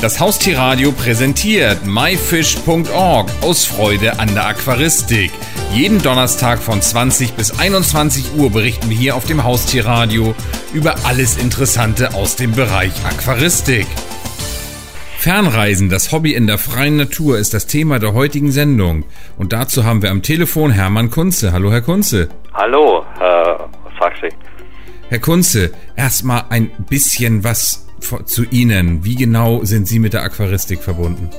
Das Haustierradio präsentiert myfish.org aus Freude an der Aquaristik. Jeden Donnerstag von 20 bis 21 Uhr berichten wir hier auf dem Haustierradio über alles Interessante aus dem Bereich Aquaristik. Fernreisen, das Hobby in der freien Natur, ist das Thema der heutigen Sendung. Und dazu haben wir am Telefon Hermann Kunze. Hallo, Herr Kunze. Hallo, Herr Sachse. Herr Kunze, erstmal ein bisschen was zu Ihnen. Wie genau sind Sie mit der Aquaristik verbunden?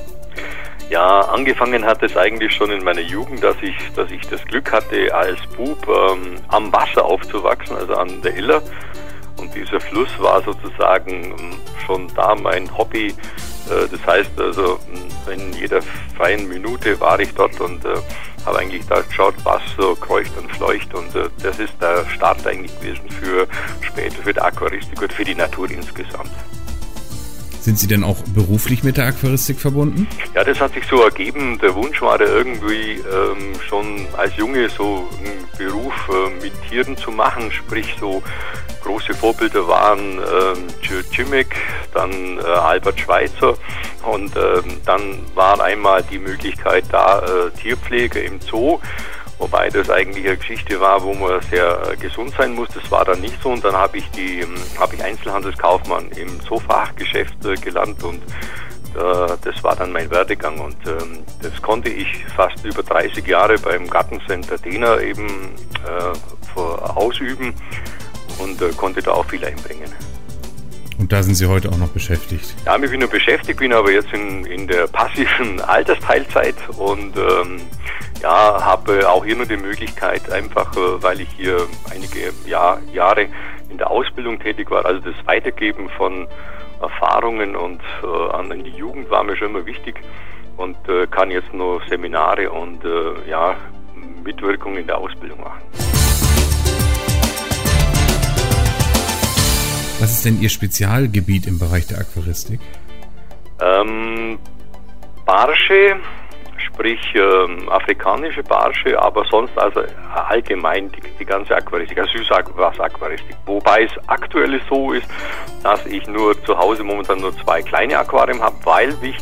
Ja, angefangen hat es eigentlich schon in meiner Jugend, dass ich, dass ich das Glück hatte, als Bub ähm, am Wasser aufzuwachsen, also an der Iller. Und dieser Fluss war sozusagen ähm, schon da mein Hobby. Äh, das heißt also, in jeder freien Minute war ich dort und äh, habe eigentlich da geschaut, was so kreucht und fleucht. Und äh, das ist der Start eigentlich gewesen für später für die Aquaristik und für die Natur insgesamt. Sind Sie denn auch beruflich mit der Aquaristik verbunden? Ja, das hat sich so ergeben. Der Wunsch war da irgendwie ähm, schon als Junge so einen Beruf äh, mit Tieren zu machen, sprich so große Vorbilder waren äh, Jimmick, dann äh, Albert Schweitzer und äh, dann war einmal die Möglichkeit da, äh, Tierpflege im Zoo Wobei das eigentlich eine Geschichte war, wo man sehr äh, gesund sein muss. Das war dann nicht so. Und dann habe ich die, ähm, habe ich Einzelhandelskaufmann im Zoofachgeschäft äh, gelernt und äh, das war dann mein Werdegang und ähm, das konnte ich fast über 30 Jahre beim Gartencenter Dena eben äh, ausüben und äh, konnte da auch viel einbringen. Und da sind Sie heute auch noch beschäftigt? Ja, ich bin noch beschäftigt, bin aber jetzt in, in der passiven Altersteilzeit und ähm, ja, habe auch hier nur die Möglichkeit, einfach äh, weil ich hier einige Jahr, Jahre in der Ausbildung tätig war, also das Weitergeben von Erfahrungen und äh, an die Jugend war mir schon immer wichtig und äh, kann jetzt nur Seminare und äh, ja, Mitwirkung in der Ausbildung machen. Was ist denn Ihr Spezialgebiet im Bereich der Aquaristik? Ähm, Barsche, sprich ähm, afrikanische Barsche, aber sonst also allgemein die, die ganze Aquaristik, also Süßwasser-Aquaristik. Wobei es aktuell so ist, dass ich nur zu Hause momentan nur zwei kleine Aquarien habe, weil mich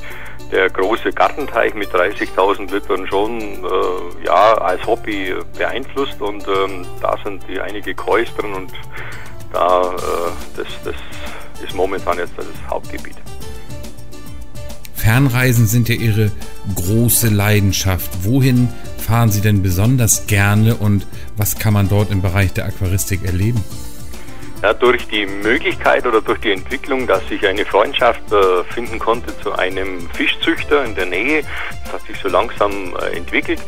der große Gartenteich mit 30.000 Litern schon äh, ja als Hobby beeinflusst und ähm, da sind die einige Kois drin und da äh, das, das ist momentan jetzt das Hauptgebiet. Fernreisen sind ja Ihre große Leidenschaft. Wohin fahren Sie denn besonders gerne und was kann man dort im Bereich der Aquaristik erleben? Ja, durch die Möglichkeit oder durch die Entwicklung, dass ich eine Freundschaft äh, finden konnte zu einem Fischzüchter in der Nähe, das hat sich so langsam äh, entwickelt,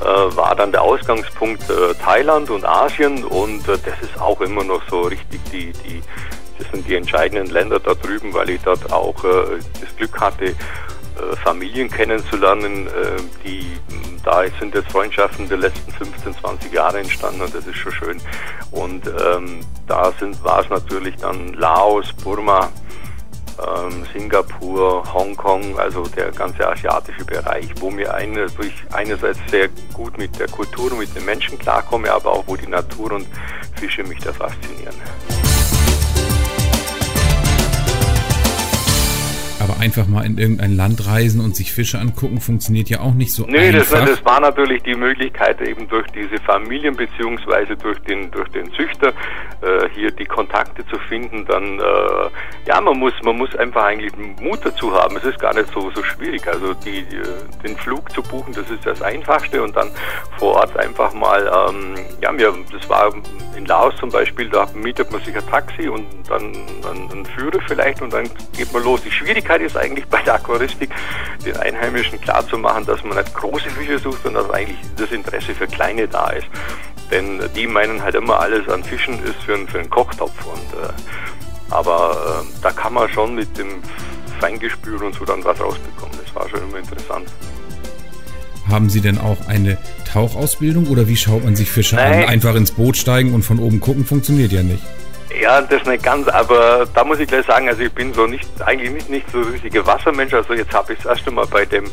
äh, war dann der Ausgangspunkt Thailand und Asien und das ist auch immer noch so richtig die, die das sind die entscheidenden Länder da drüben, weil ich dort auch das Glück hatte, Familien kennenzulernen, äh, die da sind jetzt Freundschaften der letzten 15, 20 Jahre entstanden und das ist schon schön. Und ähm, da sind war es natürlich dann Laos, Burma, ähm, Singapur, Hongkong, also der ganze asiatische Bereich, wo mir eine, durch einerseits sehr gut mit der Kultur und mit den Menschen klarkomme, aber auch wo die Natur und Fische mich da faszinieren. Aber einfach mal in irgendein Land reisen und sich Fische angucken, funktioniert ja auch nicht so nee, einfach. Nee, das, das, war natürlich die Möglichkeit eben durch diese Familien beziehungsweise durch den, durch den Züchter äh, hier die Kontakte zu finden. Dann, äh, ja, man muss, man muss einfach eigentlich Mut dazu haben. Es ist gar nicht so, so schwierig. Also die, den Flug zu buchen, das ist das Einfachste und dann vor Ort einfach mal, ähm, ja, mir, das war in Laos zum Beispiel, da mietet man sich ein Taxi und dann einen Führer vielleicht und dann geht man los. Die Schwierigkeit Schwierigkeit ist eigentlich bei der Aquaristik, den Einheimischen klarzumachen, dass man nicht große Fische sucht, sondern dass eigentlich das Interesse für kleine da ist. Denn die meinen halt immer, alles an Fischen ist für, einen, für einen Kochtopf. Und, äh, aber äh, da kann man schon mit dem Feingespür und so dann was rausbekommen. Das war schon immer interessant. Haben Sie denn auch eine Tauchausbildung oder wie schaut man sich Fische Nein. an? Einfach ins Boot steigen und von oben gucken funktioniert ja nicht. Ja, das nicht ganz, aber da muss ich gleich sagen, also ich bin so nicht, eigentlich nicht, nicht so richtiger Wassermensch. Also jetzt habe ich das erste Mal bei dem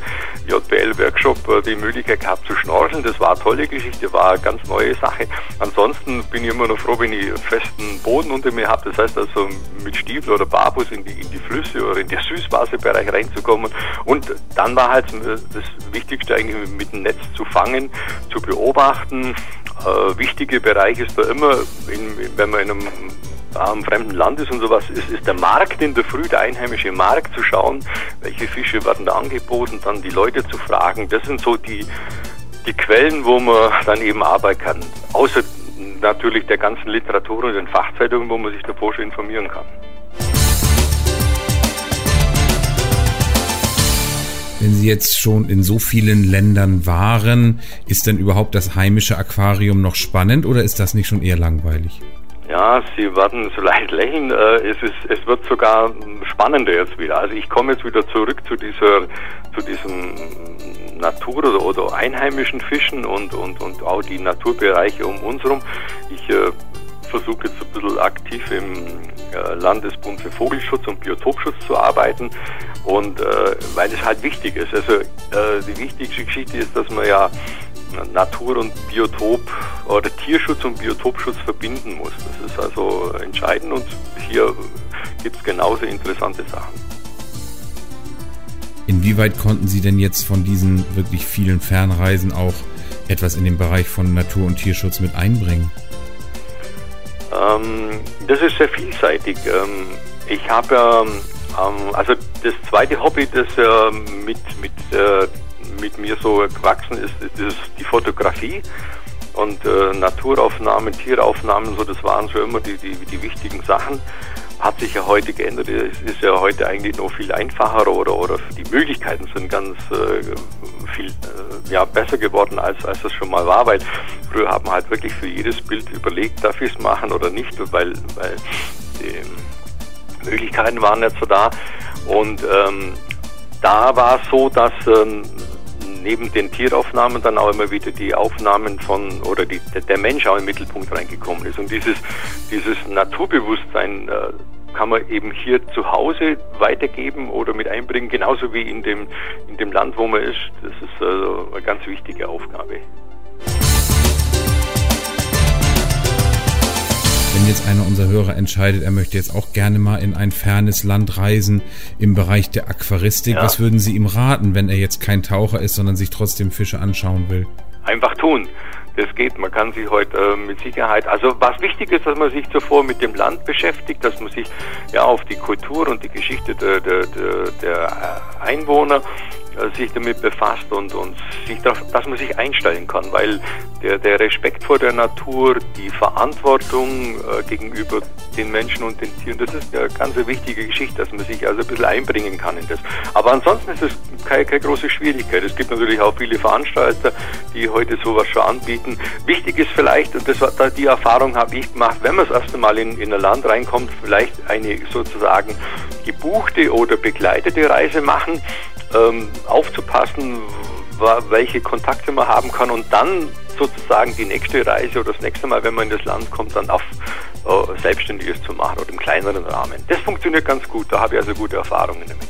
JBL-Workshop äh, die Möglichkeit gehabt zu schnorcheln. Das war eine tolle Geschichte, war eine ganz neue Sache. Ansonsten bin ich immer noch froh, wenn ich festen Boden unter mir habe. Das heißt also mit Stiefel oder Barfuß in die, in die Flüsse oder in den Süßwasserbereich reinzukommen. Und dann war halt das Wichtigste eigentlich mit dem Netz zu fangen, zu beobachten. Äh, wichtige Bereich ist da immer, in, wenn man in einem am fremden Land ist und sowas, ist, ist der Markt in der Früh, der einheimische Markt, zu schauen, welche Fische werden da angeboten, dann die Leute zu fragen. Das sind so die, die Quellen, wo man dann eben arbeiten kann. Außer natürlich der ganzen Literatur und den Fachzeitungen, wo man sich davor schon informieren kann. Wenn Sie jetzt schon in so vielen Ländern waren, ist denn überhaupt das heimische Aquarium noch spannend oder ist das nicht schon eher langweilig? Ja, Sie werden so leicht lächeln. Äh, es, ist, es wird sogar spannender jetzt wieder. Also ich komme jetzt wieder zurück zu dieser, zu diesem Natur- oder, oder einheimischen Fischen und, und, und auch die Naturbereiche um uns herum. Ich äh, versuche jetzt ein bisschen aktiv im äh, Landesbund für Vogelschutz und Biotopschutz zu arbeiten und äh, weil es halt wichtig ist. Also äh, die wichtigste Geschichte ist, dass man ja Natur und Biotop oder Tierschutz und Biotopschutz verbinden muss. Das ist also entscheidend und hier gibt es genauso interessante Sachen. Inwieweit konnten Sie denn jetzt von diesen wirklich vielen Fernreisen auch etwas in den Bereich von Natur- und Tierschutz mit einbringen? Ähm, das ist sehr vielseitig. Ähm, ich habe, ähm, also das zweite Hobby, das äh, mit, mit äh, mit mir so gewachsen ist, ist, ist die Fotografie und äh, Naturaufnahmen, Tieraufnahmen, so das waren schon immer die, die, die wichtigen Sachen. Hat sich ja heute geändert, es ist ja heute eigentlich noch viel einfacher oder, oder die Möglichkeiten sind ganz äh, viel äh, ja, besser geworden, als, als das schon mal war, weil früher haben halt wirklich für jedes Bild überlegt, darf ich es machen oder nicht, weil, weil die Möglichkeiten waren nicht so da. Und ähm, da war es so, dass ähm, neben den Tieraufnahmen dann auch immer wieder die Aufnahmen von oder die, der Mensch auch im Mittelpunkt reingekommen ist. Und dieses, dieses Naturbewusstsein äh, kann man eben hier zu Hause weitergeben oder mit einbringen, genauso wie in dem, in dem Land, wo man ist. Das ist also eine ganz wichtige Aufgabe. Wenn jetzt einer unserer Hörer entscheidet, er möchte jetzt auch gerne mal in ein fernes Land reisen im Bereich der Aquaristik, ja. was würden Sie ihm raten, wenn er jetzt kein Taucher ist, sondern sich trotzdem Fische anschauen will? Einfach tun. Das geht. Man kann sich heute äh, mit Sicherheit. Also was wichtig ist, dass man sich zuvor mit dem Land beschäftigt, dass man sich ja auf die Kultur und die Geschichte der, der, der, Einwohner sich damit befasst und, und sich das, dass man sich einstellen kann, weil der, der Respekt vor der Natur, die Verantwortung äh, gegenüber den Menschen und den Tieren, das ist eine ganz wichtige Geschichte, dass man sich also ein bisschen einbringen kann in das. Aber ansonsten ist es keine, keine große Schwierigkeit. Es gibt natürlich auch viele Veranstalter, die heute sowas schon anbieten. Wichtig ist vielleicht, und das war, die Erfahrung habe ich gemacht, wenn man das erste Mal in, in ein Land reinkommt, vielleicht eine sozusagen gebuchte oder begleitete Reise machen, ähm, aufzupassen, welche Kontakte man haben kann und dann sozusagen die nächste Reise oder das nächste Mal, wenn man in das Land kommt, dann auf äh, Selbstständiges zu machen oder im kleineren Rahmen. Das funktioniert ganz gut, da habe ich also gute Erfahrungen damit.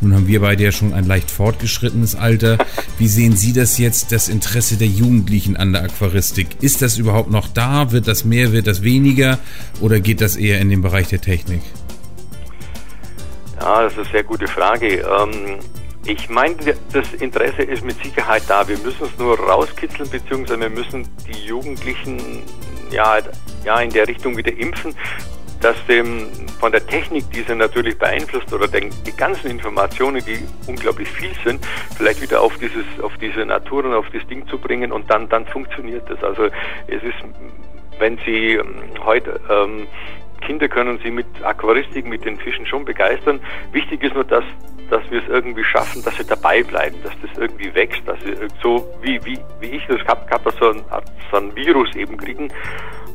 Nun haben wir beide ja schon ein leicht fortgeschrittenes Alter. Wie sehen Sie das jetzt, das Interesse der Jugendlichen an der Aquaristik? Ist das überhaupt noch da? Wird das mehr, wird das weniger? Oder geht das eher in den Bereich der Technik? Ja, das ist eine sehr gute Frage. Ähm, ich meine, das Interesse ist mit Sicherheit da. Wir müssen es nur rauskitzeln, beziehungsweise wir müssen die Jugendlichen ja, ja in der Richtung wieder impfen, dass dem von der Technik, die sie natürlich beeinflusst, oder den, die ganzen Informationen, die unglaublich viel sind, vielleicht wieder auf dieses, auf diese Natur und auf das Ding zu bringen und dann, dann funktioniert das. Also es ist, wenn Sie ähm, heute ähm, Kinder können sie mit Aquaristik, mit den Fischen schon begeistern. Wichtig ist nur, dass, dass wir es irgendwie schaffen, dass sie dabei bleiben, dass das irgendwie wächst, dass sie so wie, wie, wie ich das gehabt habe, so ein, so ein Virus eben kriegen,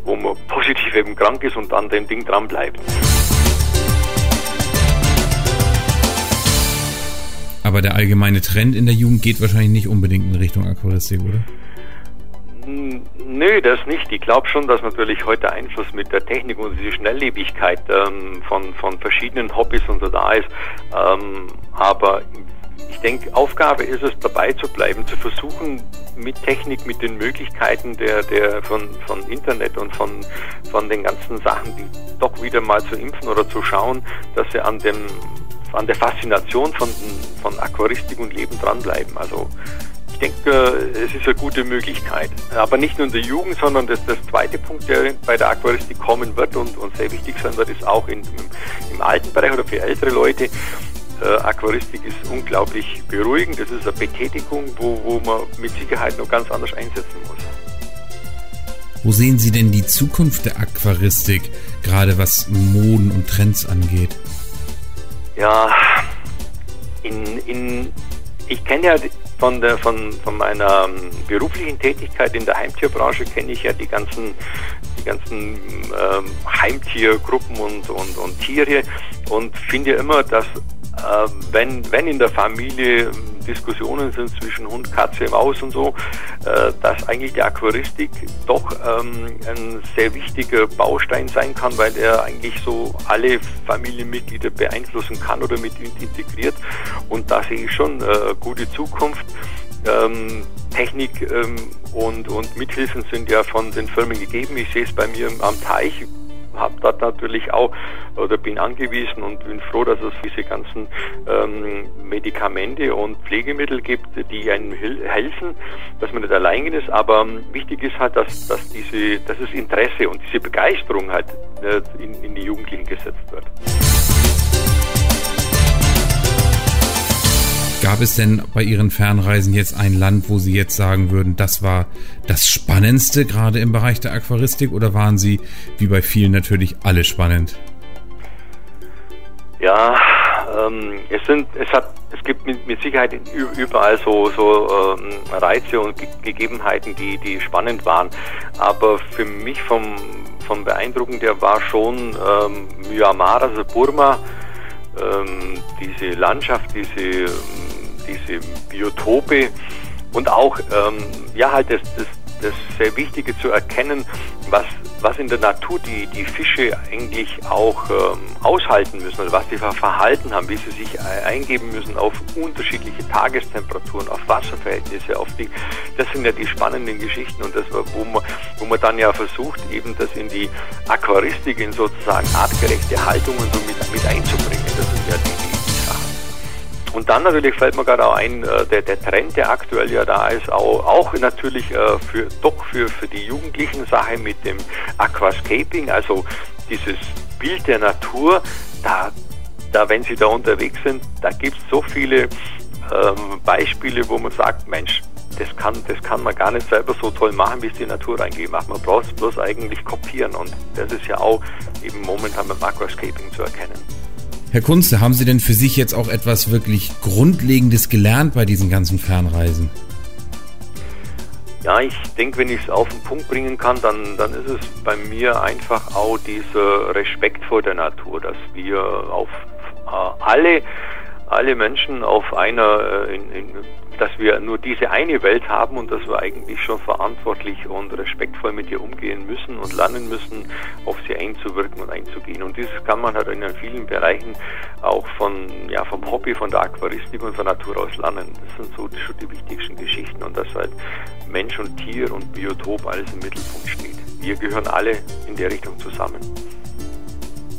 wo man positiv eben krank ist und an dem Ding dran bleibt. Aber der allgemeine Trend in der Jugend geht wahrscheinlich nicht unbedingt in Richtung Aquaristik, oder? Nö, das nicht. Ich glaube schon, dass natürlich heute Einfluss mit der Technik und diese Schnelllebigkeit ähm, von, von verschiedenen Hobbys und so da ist. Ähm, aber ich denke, Aufgabe ist es, dabei zu bleiben, zu versuchen, mit Technik, mit den Möglichkeiten der, der von, von Internet und von, von den ganzen Sachen, die doch wieder mal zu impfen oder zu schauen, dass sie an dem an der Faszination von, von Aquaristik und Leben dranbleiben. Also denke, es ist eine gute Möglichkeit. Aber nicht nur in der Jugend, sondern das, das zweite Punkt, der bei der Aquaristik kommen wird und, und sehr wichtig sein wird, ist auch in, im, im alten Bereich oder für ältere Leute. Äh, Aquaristik ist unglaublich beruhigend. Das ist eine Betätigung, wo, wo man mit Sicherheit noch ganz anders einsetzen muss. Wo sehen Sie denn die Zukunft der Aquaristik, gerade was Moden und Trends angeht? Ja, in, in, ich kenne ja von, der, von, von meiner ähm, beruflichen Tätigkeit in der Heimtierbranche kenne ich ja die ganzen, die ganzen ähm, Heimtiergruppen und, und, und Tiere und finde immer, dass wenn, wenn in der Familie ähm, Diskussionen sind zwischen Hund, Katze, Maus und so, äh, dass eigentlich die Aquaristik doch ähm, ein sehr wichtiger Baustein sein kann, weil er eigentlich so alle Familienmitglieder beeinflussen kann oder mit integriert. Und da sehe ich schon äh, gute Zukunft. Ähm, Technik ähm, und, und Mithilfen sind ja von den Firmen gegeben. Ich sehe es bei mir am Teich habe dort natürlich auch oder bin angewiesen und bin froh, dass es diese ganzen ähm, Medikamente und Pflegemittel gibt, die einem helfen, dass man nicht allein ist. Aber ähm, wichtig ist halt, dass, dass, diese, dass das Interesse und diese Begeisterung halt äh, in, in die Jugendlichen gesetzt wird. Gab es denn bei Ihren Fernreisen jetzt ein Land, wo Sie jetzt sagen würden, das war das Spannendste gerade im Bereich der Aquaristik oder waren Sie, wie bei vielen natürlich, alle spannend? Ja, ähm, es sind, es hat, es gibt mit, mit Sicherheit überall so, so ähm, Reize und Ge Gegebenheiten, die, die spannend waren. Aber für mich vom, vom Beeindruckend war schon ähm, Myanmar, also Burma, ähm, diese Landschaft, diese diese Biotope und auch ähm, ja halt das, das, das sehr Wichtige zu erkennen, was, was in der Natur die, die Fische eigentlich auch ähm, aushalten müssen, also was für Verhalten haben, wie sie sich eingeben müssen auf unterschiedliche Tagestemperaturen, auf Wasserverhältnisse, auf die, das sind ja die spannenden Geschichten und das, wo man, wo man dann ja versucht, eben das in die Aquaristik, in sozusagen artgerechte Haltungen so mit, mit einzubringen. Das sind ja die, und dann natürlich fällt mir gerade auch ein, äh, der, der Trend, der aktuell ja da ist, auch, auch natürlich äh, für, doch für, für die jugendlichen Sache mit dem Aquascaping, also dieses Bild der Natur, da, da wenn Sie da unterwegs sind, da gibt es so viele ähm, Beispiele, wo man sagt, Mensch, das kann, das kann man gar nicht selber so toll machen, wie es die Natur macht. Man braucht es bloß eigentlich kopieren und das ist ja auch eben momentan beim Aquascaping zu erkennen. Herr Kunze, haben Sie denn für sich jetzt auch etwas wirklich Grundlegendes gelernt bei diesen ganzen Fernreisen? Ja, ich denke, wenn ich es auf den Punkt bringen kann, dann, dann ist es bei mir einfach auch dieser Respekt vor der Natur, dass wir auf äh, alle, alle Menschen auf einer, äh, in, in, dass wir nur diese eine Welt haben und dass wir eigentlich schon verantwortlich und respektvoll mit ihr umgehen müssen und lernen müssen, auf sie einzuwirken und einzugehen. Und dieses kann man halt in vielen Bereichen auch von, ja, vom Hobby, von der Aquaristik und von Natur aus lernen. Das sind so schon die wichtigsten Geschichten und dass halt Mensch und Tier und Biotop alles im Mittelpunkt steht. Wir gehören alle in der Richtung zusammen.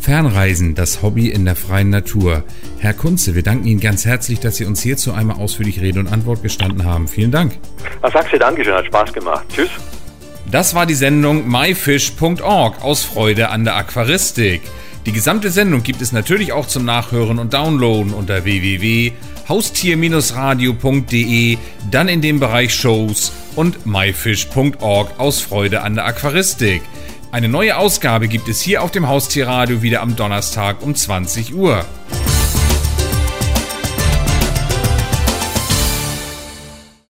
Fernreisen, das Hobby in der freien Natur. Herr Kunze, wir danken Ihnen ganz herzlich, dass Sie uns hierzu einmal ausführlich Rede und Antwort gestanden haben. Vielen Dank. Was sagst du? Dankeschön, hat Spaß gemacht. Tschüss. Das war die Sendung myfish.org aus Freude an der Aquaristik. Die gesamte Sendung gibt es natürlich auch zum Nachhören und Downloaden unter www.haustier-radio.de, dann in dem Bereich Shows und myfish.org aus Freude an der Aquaristik. Eine neue Ausgabe gibt es hier auf dem Haustierradio wieder am Donnerstag um 20 Uhr.